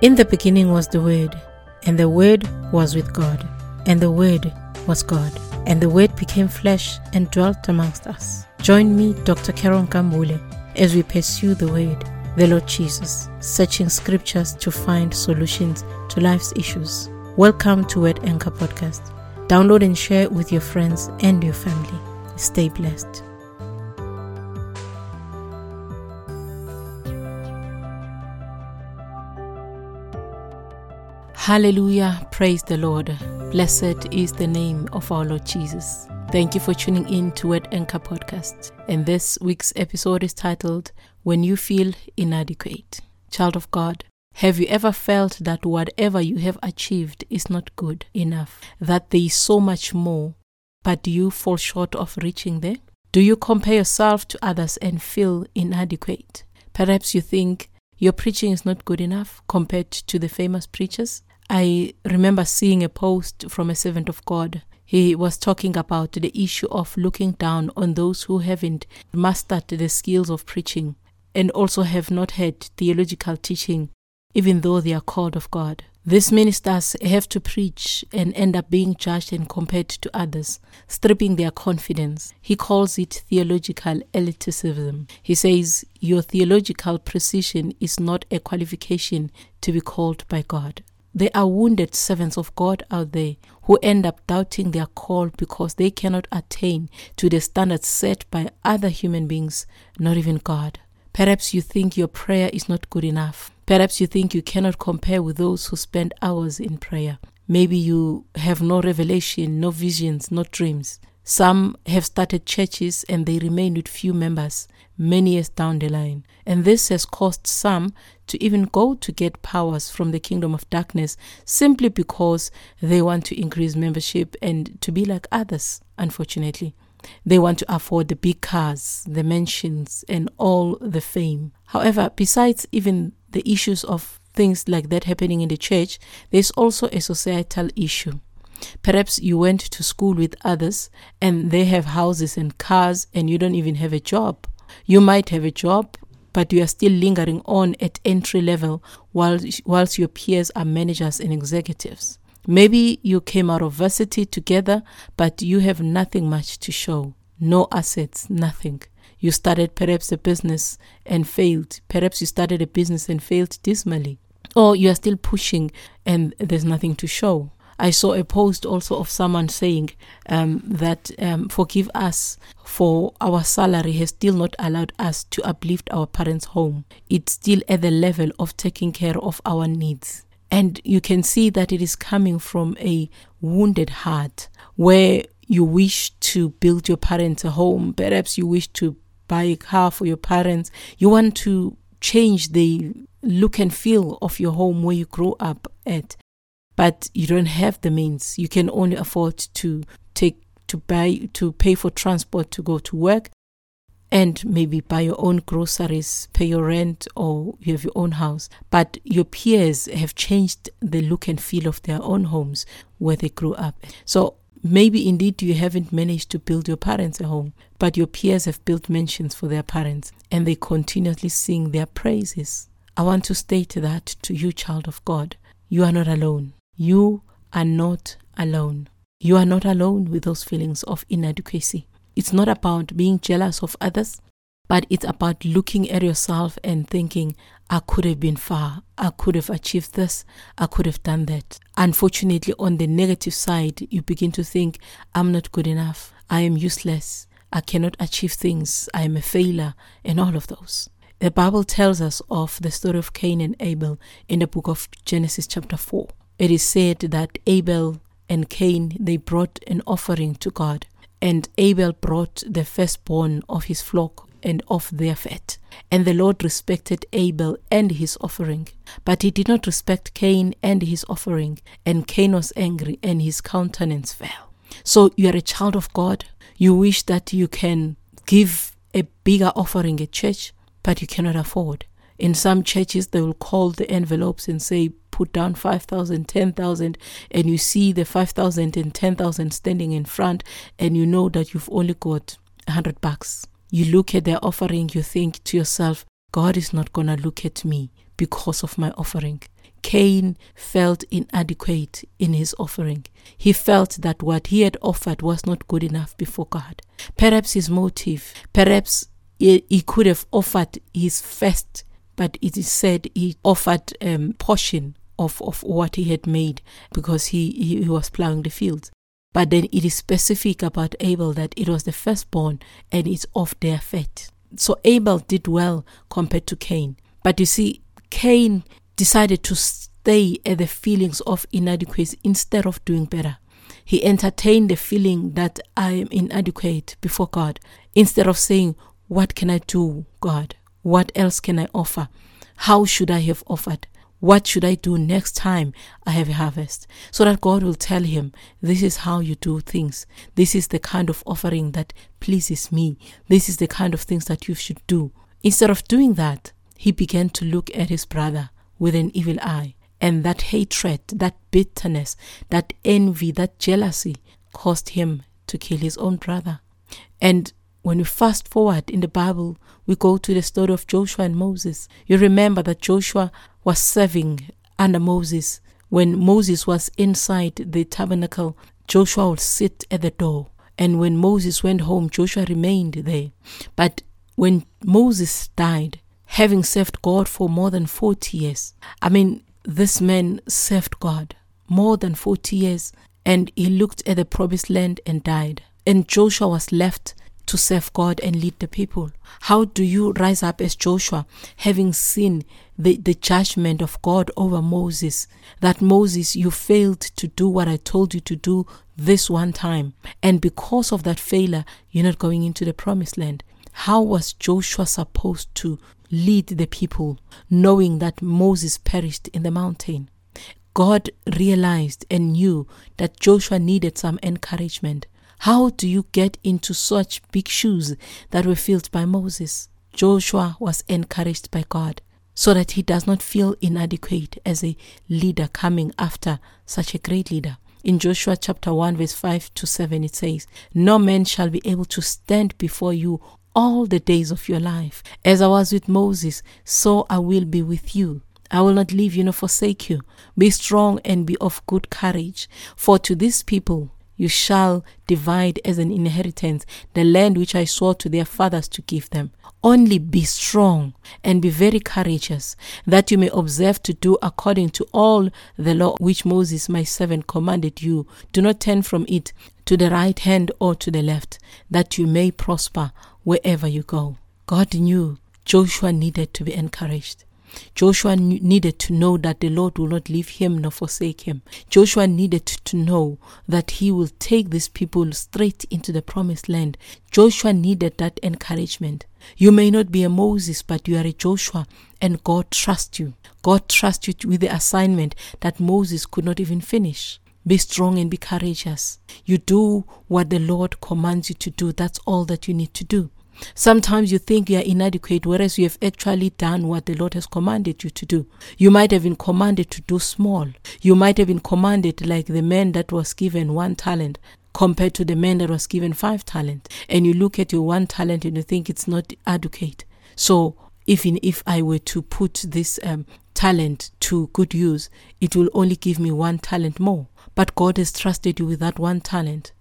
In the beginning was the Word, and the Word was with God, and the Word was God, and the Word became flesh and dwelt amongst us. Join me, Dr. Karen Kambule, as we pursue the Word, the Lord Jesus, searching scriptures to find solutions to life's issues. Welcome to Word Anchor Podcast. Download and share with your friends and your family. Stay blessed. Hallelujah. Praise the Lord. Blessed is the name of our Lord Jesus. Thank you for tuning in to Word Anchor Podcast. And this week's episode is titled When You Feel Inadequate. Child of God, have you ever felt that whatever you have achieved is not good enough, that there is so much more, but you fall short of reaching there? Do you compare yourself to others and feel inadequate? Perhaps you think your preaching is not good enough compared to the famous preachers. I remember seeing a post from a servant of God. He was talking about the issue of looking down on those who haven't mastered the skills of preaching and also have not had theological teaching, even though they are called of God. These ministers have to preach and end up being judged and compared to others, stripping their confidence. He calls it theological elitism. He says, Your theological precision is not a qualification to be called by God. There are wounded servants of God out there who end up doubting their call because they cannot attain to the standards set by other human beings, not even God. Perhaps you think your prayer is not good enough. Perhaps you think you cannot compare with those who spend hours in prayer. Maybe you have no revelation, no visions, no dreams. Some have started churches and they remain with few members many years down the line. And this has caused some to even go to get powers from the kingdom of darkness simply because they want to increase membership and to be like others, unfortunately. They want to afford the big cars, the mansions, and all the fame. However, besides even the issues of things like that happening in the church, there's also a societal issue. Perhaps you went to school with others and they have houses and cars and you don't even have a job. You might have a job, but you are still lingering on at entry level while, whilst your peers are managers and executives. Maybe you came out of varsity together, but you have nothing much to show. No assets, nothing. You started perhaps a business and failed. Perhaps you started a business and failed dismally. Or you are still pushing and there's nothing to show. I saw a post also of someone saying um, that um, forgive us for our salary has still not allowed us to uplift our parents' home. It's still at the level of taking care of our needs. And you can see that it is coming from a wounded heart where you wish to build your parents a home. Perhaps you wish to buy a car for your parents. You want to change the look and feel of your home where you grew up at but you don't have the means. You can only afford to take to buy to pay for transport to go to work and maybe buy your own groceries, pay your rent, or you have your own house. But your peers have changed the look and feel of their own homes where they grew up. So maybe indeed you haven't managed to build your parents a home, but your peers have built mansions for their parents and they continuously sing their praises. I want to state that to you, child of God. You are not alone. You are not alone. You are not alone with those feelings of inadequacy. It's not about being jealous of others, but it's about looking at yourself and thinking, I could have been far. I could have achieved this. I could have done that. Unfortunately, on the negative side, you begin to think, I'm not good enough. I am useless. I cannot achieve things. I am a failure, and all of those. The Bible tells us of the story of Cain and Abel in the book of Genesis, chapter 4 it is said that Abel and Cain they brought an offering to God, and Abel brought the firstborn of his flock and of their fat. And the Lord respected Abel and his offering, but he did not respect Cain and his offering, and Cain was angry and his countenance fell. So you are a child of God. You wish that you can give a bigger offering at church, but you cannot afford. In some churches, they will call the envelopes and say, put down 5,000, 10,000, and you see the 5,000 and 10,000 standing in front, and you know that you've only got 100 bucks. You look at their offering, you think to yourself, God is not going to look at me because of my offering. Cain felt inadequate in his offering. He felt that what he had offered was not good enough before God. Perhaps his motive, perhaps he could have offered his first, but it is said he offered a um, portion of, of what he had made because he, he, he was plowing the fields. But then it is specific about Abel that it was the firstborn and it's of their fat. So Abel did well compared to Cain. But you see, Cain decided to stay at the feelings of inadequacy instead of doing better. He entertained the feeling that I am inadequate before God instead of saying, What can I do, God? What else can I offer? How should I have offered? What should I do next time I have a harvest? So that God will tell him, This is how you do things. This is the kind of offering that pleases me. This is the kind of things that you should do. Instead of doing that, he began to look at his brother with an evil eye. And that hatred, that bitterness, that envy, that jealousy caused him to kill his own brother. And when we fast forward in the Bible, we go to the story of Joshua and Moses. You remember that Joshua was serving under Moses. When Moses was inside the tabernacle, Joshua would sit at the door. And when Moses went home, Joshua remained there. But when Moses died, having served God for more than 40 years, I mean, this man served God more than 40 years and he looked at the promised land and died. And Joshua was left to serve God and lead the people? How do you rise up as Joshua, having seen the, the judgment of God over Moses? That Moses, you failed to do what I told you to do this one time. And because of that failure, you're not going into the promised land. How was Joshua supposed to lead the people, knowing that Moses perished in the mountain? God realized and knew that Joshua needed some encouragement. How do you get into such big shoes that were filled by Moses? Joshua was encouraged by God so that he does not feel inadequate as a leader coming after such a great leader. In Joshua chapter 1, verse 5 to 7, it says, No man shall be able to stand before you all the days of your life. As I was with Moses, so I will be with you. I will not leave you nor forsake you. Be strong and be of good courage, for to this people you shall divide as an inheritance the land which I swore to their fathers to give them. Only be strong and be very courageous, that you may observe to do according to all the law which Moses my servant commanded you. Do not turn from it to the right hand or to the left, that you may prosper wherever you go. God knew Joshua needed to be encouraged. Joshua needed to know that the Lord will not leave him nor forsake him. Joshua needed to know that he will take these people straight into the promised land. Joshua needed that encouragement. You may not be a Moses, but you are a Joshua, and God trusts you. God trusts you with the assignment that Moses could not even finish. Be strong and be courageous. You do what the Lord commands you to do. That's all that you need to do. Sometimes you think you are inadequate, whereas you have actually done what the Lord has commanded you to do. You might have been commanded to do small. You might have been commanded, like the man that was given one talent compared to the man that was given five talent. And you look at your one talent and you think it's not adequate. So, even if I were to put this um, talent to good use, it will only give me one talent more. But God has trusted you with that one talent.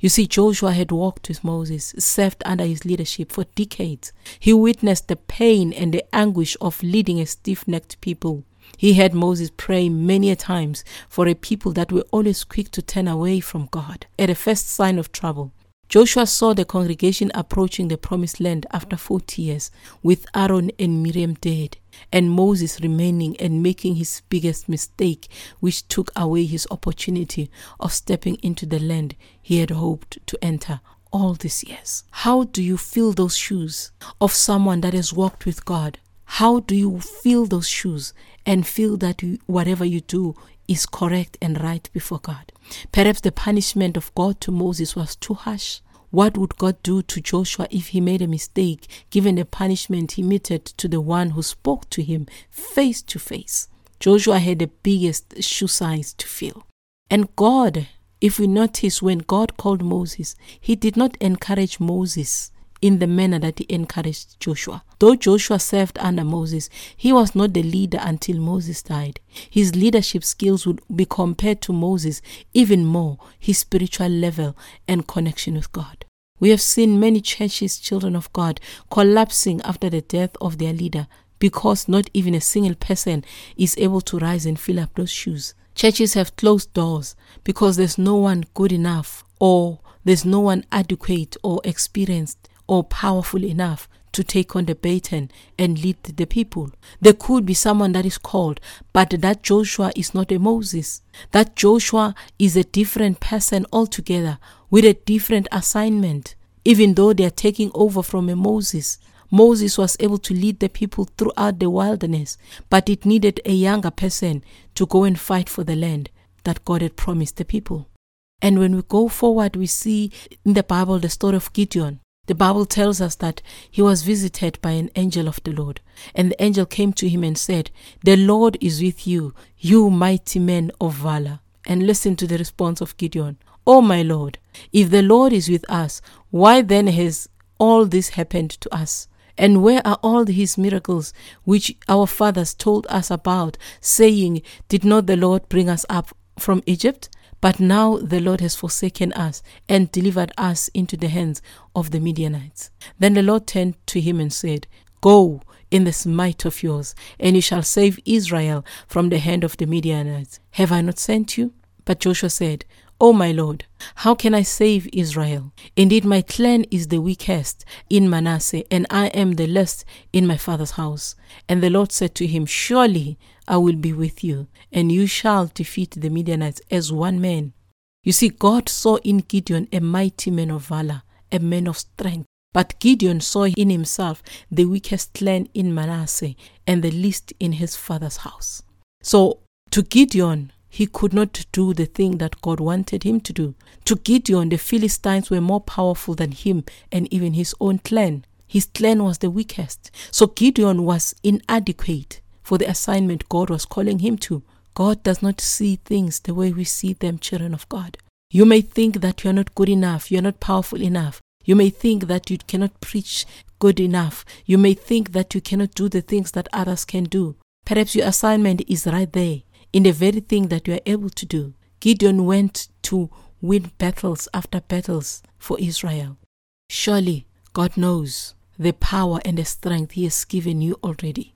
You see, Joshua had walked with Moses, served under his leadership for decades. He witnessed the pain and the anguish of leading a stiff necked people. He heard Moses pray many a times for a people that were always quick to turn away from God at the first sign of trouble. Joshua saw the congregation approaching the promised land after 40 years, with Aaron and Miriam dead, and Moses remaining and making his biggest mistake, which took away his opportunity of stepping into the land he had hoped to enter all these years. How do you feel those shoes of someone that has walked with God? How do you feel those shoes and feel that whatever you do is correct and right before God? Perhaps the punishment of God to Moses was too harsh. What would God do to Joshua if he made a mistake, given the punishment he meted to the one who spoke to him face to face? Joshua had the biggest shoe size to fill. And God, if we notice when God called Moses, he did not encourage Moses in the manner that he encouraged Joshua. Though Joshua served under Moses, he was not the leader until Moses died. His leadership skills would be compared to Moses even more, his spiritual level and connection with God. We have seen many churches, children of God, collapsing after the death of their leader because not even a single person is able to rise and fill up those shoes. Churches have closed doors because there's no one good enough or there's no one adequate or experienced or powerful enough to take on the baton and lead the people. There could be someone that is called, but that Joshua is not a Moses. That Joshua is a different person altogether with a different assignment, even though they are taking over from a Moses. Moses was able to lead the people throughout the wilderness, but it needed a younger person to go and fight for the land that God had promised the people. And when we go forward, we see in the Bible the story of Gideon. The Bible tells us that he was visited by an angel of the Lord, and the angel came to him and said, The Lord is with you, you mighty men of valor. And listen to the response of Gideon. Oh my Lord, if the Lord is with us, why then has all this happened to us? And where are all his miracles which our fathers told us about, saying, Did not the Lord bring us up from Egypt? But now the Lord has forsaken us and delivered us into the hands of the Midianites. Then the Lord turned to him and said, Go in this might of yours, and you shall save Israel from the hand of the Midianites. Have I not sent you? But Joshua said, O my Lord, how can I save Israel? Indeed, my clan is the weakest in Manasseh, and I am the least in my father's house. And the Lord said to him, Surely I will be with you, and you shall defeat the Midianites as one man. You see, God saw in Gideon a mighty man of valor, a man of strength. But Gideon saw in himself the weakest clan in Manasseh and the least in his father's house. So, to Gideon, he could not do the thing that God wanted him to do. To Gideon, the Philistines were more powerful than him and even his own clan. His clan was the weakest. So Gideon was inadequate for the assignment God was calling him to. God does not see things the way we see them, children of God. You may think that you're not good enough, you're not powerful enough. You may think that you cannot preach good enough. You may think that you cannot do the things that others can do. Perhaps your assignment is right there in the very thing that you are able to do. Gideon went to win battles after battles for Israel. Surely God knows the power and the strength He has given you already.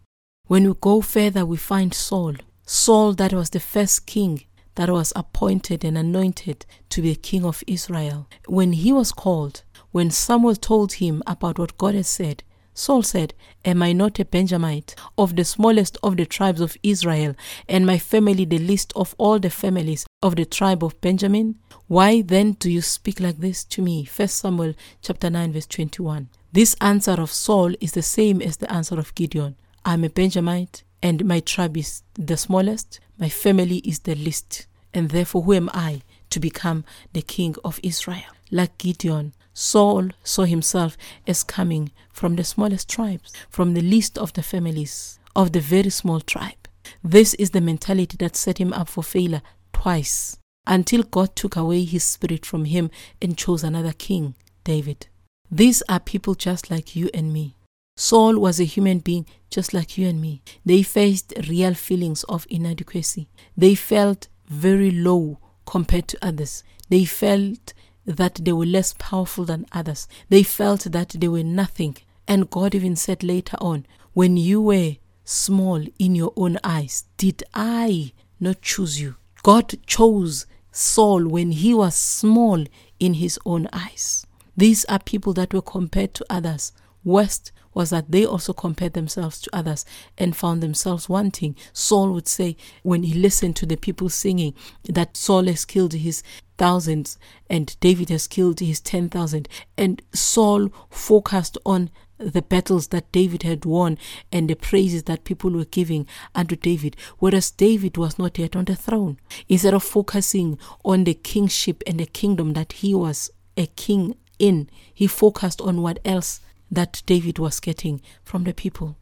When we go further, we find Saul. Saul, that was the first king that was appointed and anointed to be king of Israel. When he was called, when Samuel told him about what God had said, Saul said, Am I not a Benjamite, of the smallest of the tribes of Israel, and my family the least of all the families of the tribe of Benjamin? Why then do you speak like this to me? 1 Samuel chapter 9 verse 21. This answer of Saul is the same as the answer of Gideon. I'm a Benjamite, and my tribe is the smallest, my family is the least, and therefore who am I to become the king of Israel? Like Gideon, Saul saw himself as coming from the smallest tribes, from the least of the families of the very small tribe. This is the mentality that set him up for failure twice until God took away his spirit from him and chose another king, David. These are people just like you and me. Saul was a human being just like you and me. They faced real feelings of inadequacy. They felt very low compared to others. They felt that they were less powerful than others. They felt that they were nothing. And God even said later on, When you were small in your own eyes, did I not choose you? God chose Saul when he was small in his own eyes. These are people that were compared to others. Worst was that they also compared themselves to others and found themselves wanting. Saul would say, when he listened to the people singing, that Saul has killed his thousands and David has killed his ten thousand, and Saul focused on the battles that David had won and the praises that people were giving unto David, whereas David was not yet on the throne. Instead of focusing on the kingship and the kingdom that he was a king in, he focused on what else that David was getting from the people.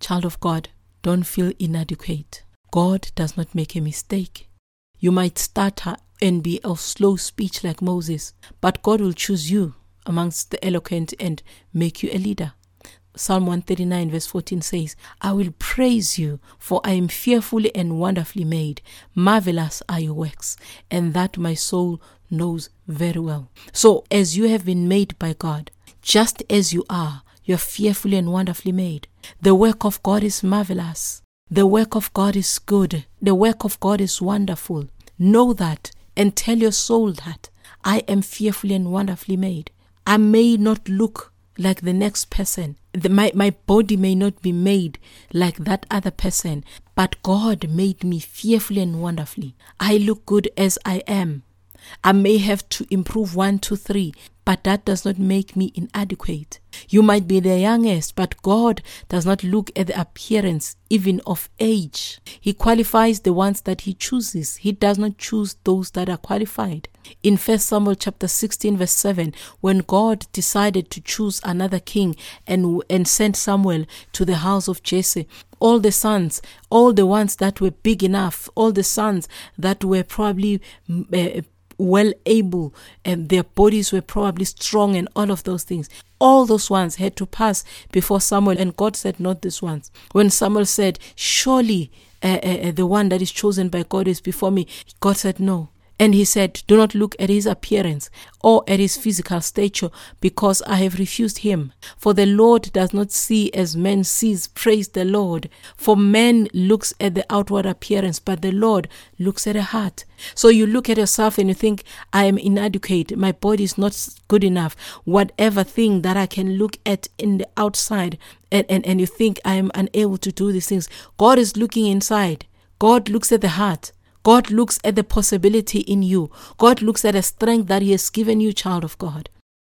Child of God, don't feel inadequate. God does not make a mistake. You might stutter and be of slow speech like Moses, but God will choose you amongst the eloquent and make you a leader. Psalm 139, verse 14 says, I will praise you, for I am fearfully and wonderfully made. Marvelous are your works, and that my soul knows very well. So, as you have been made by God, just as you are, you are fearfully and wonderfully made. The work of God is marvelous. The work of God is good. The work of God is wonderful. Know that and tell your soul that I am fearfully and wonderfully made. I may not look like the next person. The, my, my body may not be made like that other person, but God made me fearfully and wonderfully. I look good as I am. I may have to improve one, two, three, but that does not make me inadequate. You might be the youngest, but God does not look at the appearance even of age. He qualifies the ones that He chooses. He does not choose those that are qualified. In 1 Samuel chapter 16 verse 7, when God decided to choose another king and, and sent Samuel to the house of Jesse, all the sons, all the ones that were big enough, all the sons that were probably uh, well able and their bodies were probably strong and all of those things. All those ones had to pass before Samuel, and God said, Not these ones. When Samuel said, Surely uh, uh, the one that is chosen by God is before me, God said, No. And he said, Do not look at his appearance or at his physical stature, because I have refused him. For the Lord does not see as man sees. Praise the Lord. For man looks at the outward appearance, but the Lord looks at the heart. So you look at yourself and you think, I am inadequate. My body is not good enough. Whatever thing that I can look at in the outside, and, and, and you think I am unable to do these things. God is looking inside. God looks at the heart. God looks at the possibility in you. God looks at the strength that He has given you, child of God.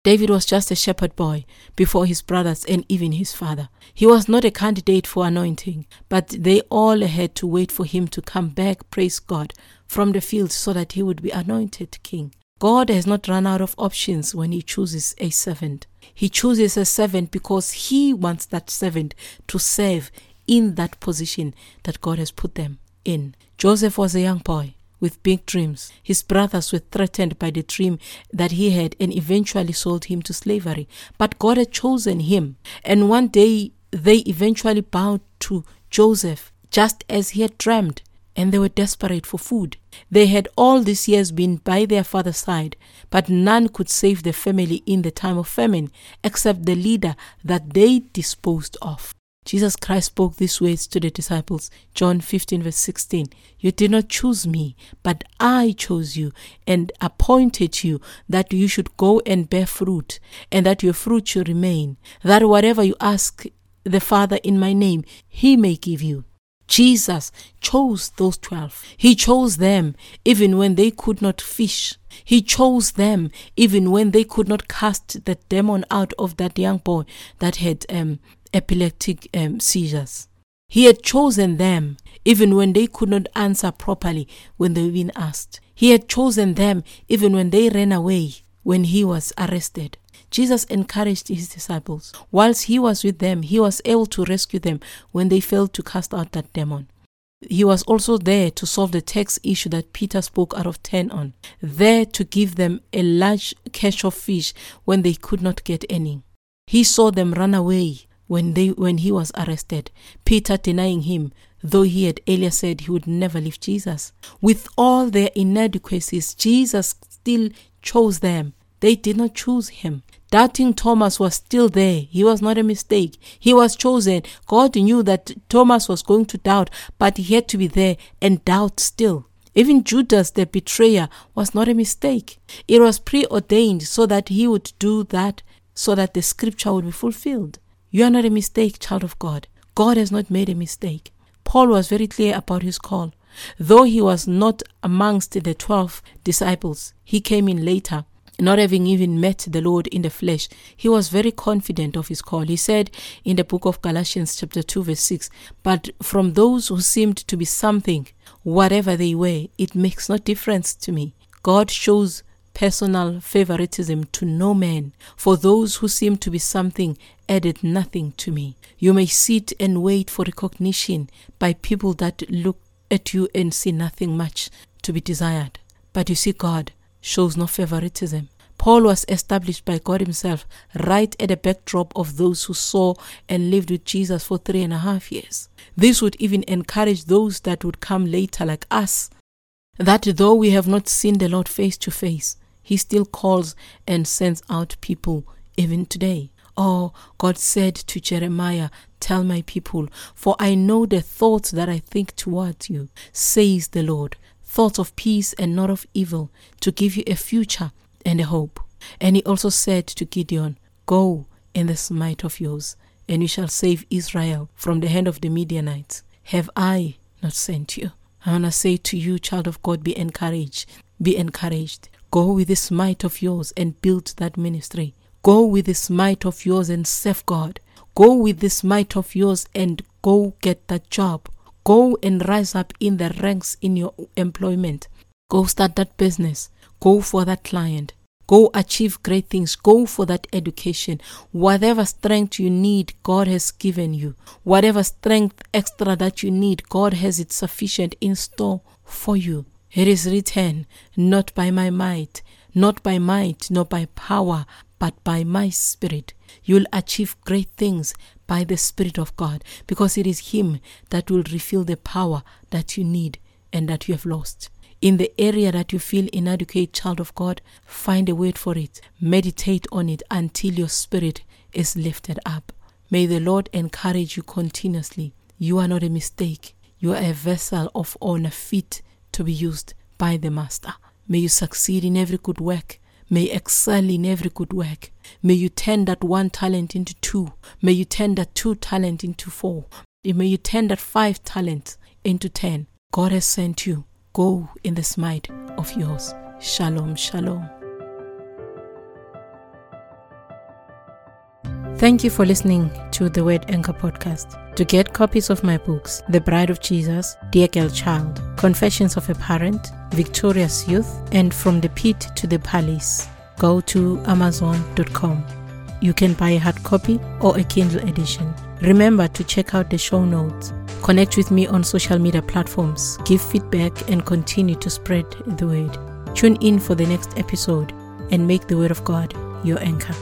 David was just a shepherd boy before his brothers and even his father. He was not a candidate for anointing, but they all had to wait for him to come back, praise God, from the field so that he would be anointed king. God has not run out of options when he chooses a servant. He chooses a servant because he wants that servant to serve in that position that God has put them in. Joseph was a young boy with big dreams. His brothers were threatened by the dream that he had and eventually sold him to slavery. But God had chosen him. And one day they eventually bowed to Joseph just as he had dreamed. And they were desperate for food. They had all these years been by their father's side, but none could save the family in the time of famine except the leader that they disposed of. Jesus Christ spoke these words to the disciples. John 15, verse 16. You did not choose me, but I chose you and appointed you that you should go and bear fruit, and that your fruit should remain, that whatever you ask the Father in my name, he may give you. Jesus chose those 12. He chose them even when they could not fish. He chose them even when they could not cast the demon out of that young boy that had um, epileptic um, seizures. He had chosen them even when they could not answer properly when they were being asked. He had chosen them even when they ran away when he was arrested. Jesus encouraged his disciples. Whilst he was with them, he was able to rescue them when they failed to cast out that demon. He was also there to solve the tax issue that Peter spoke out of 10 on, there to give them a large catch of fish when they could not get any. He saw them run away when they when he was arrested, Peter denying him, though he had earlier said he would never leave Jesus. With all their inadequacies, Jesus still chose them. They did not choose him. Doubting Thomas was still there. He was not a mistake. He was chosen. God knew that Thomas was going to doubt, but he had to be there and doubt still. Even Judas, the betrayer, was not a mistake. It was preordained so that he would do that, so that the scripture would be fulfilled. You are not a mistake, child of God. God has not made a mistake. Paul was very clear about his call. Though he was not amongst the twelve disciples, he came in later, not having even met the Lord in the flesh. He was very confident of his call. He said in the book of Galatians, chapter 2, verse 6, But from those who seemed to be something, whatever they were, it makes no difference to me. God shows personal favoritism to no man, for those who seem to be something added nothing to me. You may sit and wait for recognition by people that look at you and see nothing much to be desired. But you see, God shows no favoritism, Paul was established by God Himself right at the backdrop of those who saw and lived with Jesus for three and a half years. This would even encourage those that would come later, like us, that though we have not seen the Lord face to face, He still calls and sends out people even today. Oh, God said to Jeremiah, Tell my people, for I know the thoughts that I think towards you, says the Lord, thoughts of peace and not of evil, to give you a future and a hope. And he also said to Gideon, Go in this might of yours, and you shall save Israel from the hand of the Midianites. Have I not sent you? I want to say to you, child of God, be encouraged. Be encouraged. Go with this might of yours and build that ministry. Go with this might of yours and serve God. Go with this might of yours and go get that job. Go and rise up in the ranks in your employment. Go start that business. Go for that client. Go achieve great things. Go for that education. Whatever strength you need, God has given you. Whatever strength extra that you need, God has it sufficient in store for you. It is written, not by my might, not by might, nor by power, but by my Spirit. You'll achieve great things by the Spirit of God because it is Him that will refill the power that you need and that you have lost. In the area that you feel inadequate, child of God, find a word for it. Meditate on it until your spirit is lifted up. May the Lord encourage you continuously. You are not a mistake. You are a vessel of honor fit to be used by the Master. May you succeed in every good work May you excel in every good work. May you turn that one talent into two. May you turn that two talent into four. May you turn that five talent into ten. God has sent you. Go in the smite of yours. Shalom, shalom. Thank you for listening to the Word Anchor podcast. To get copies of my books, The Bride of Jesus, Dear Girl Child, Confessions of a Parent, Victorious Youth, and From the Pit to the Palace, go to Amazon.com. You can buy a hard copy or a Kindle edition. Remember to check out the show notes. Connect with me on social media platforms, give feedback, and continue to spread the word. Tune in for the next episode and make the Word of God your anchor.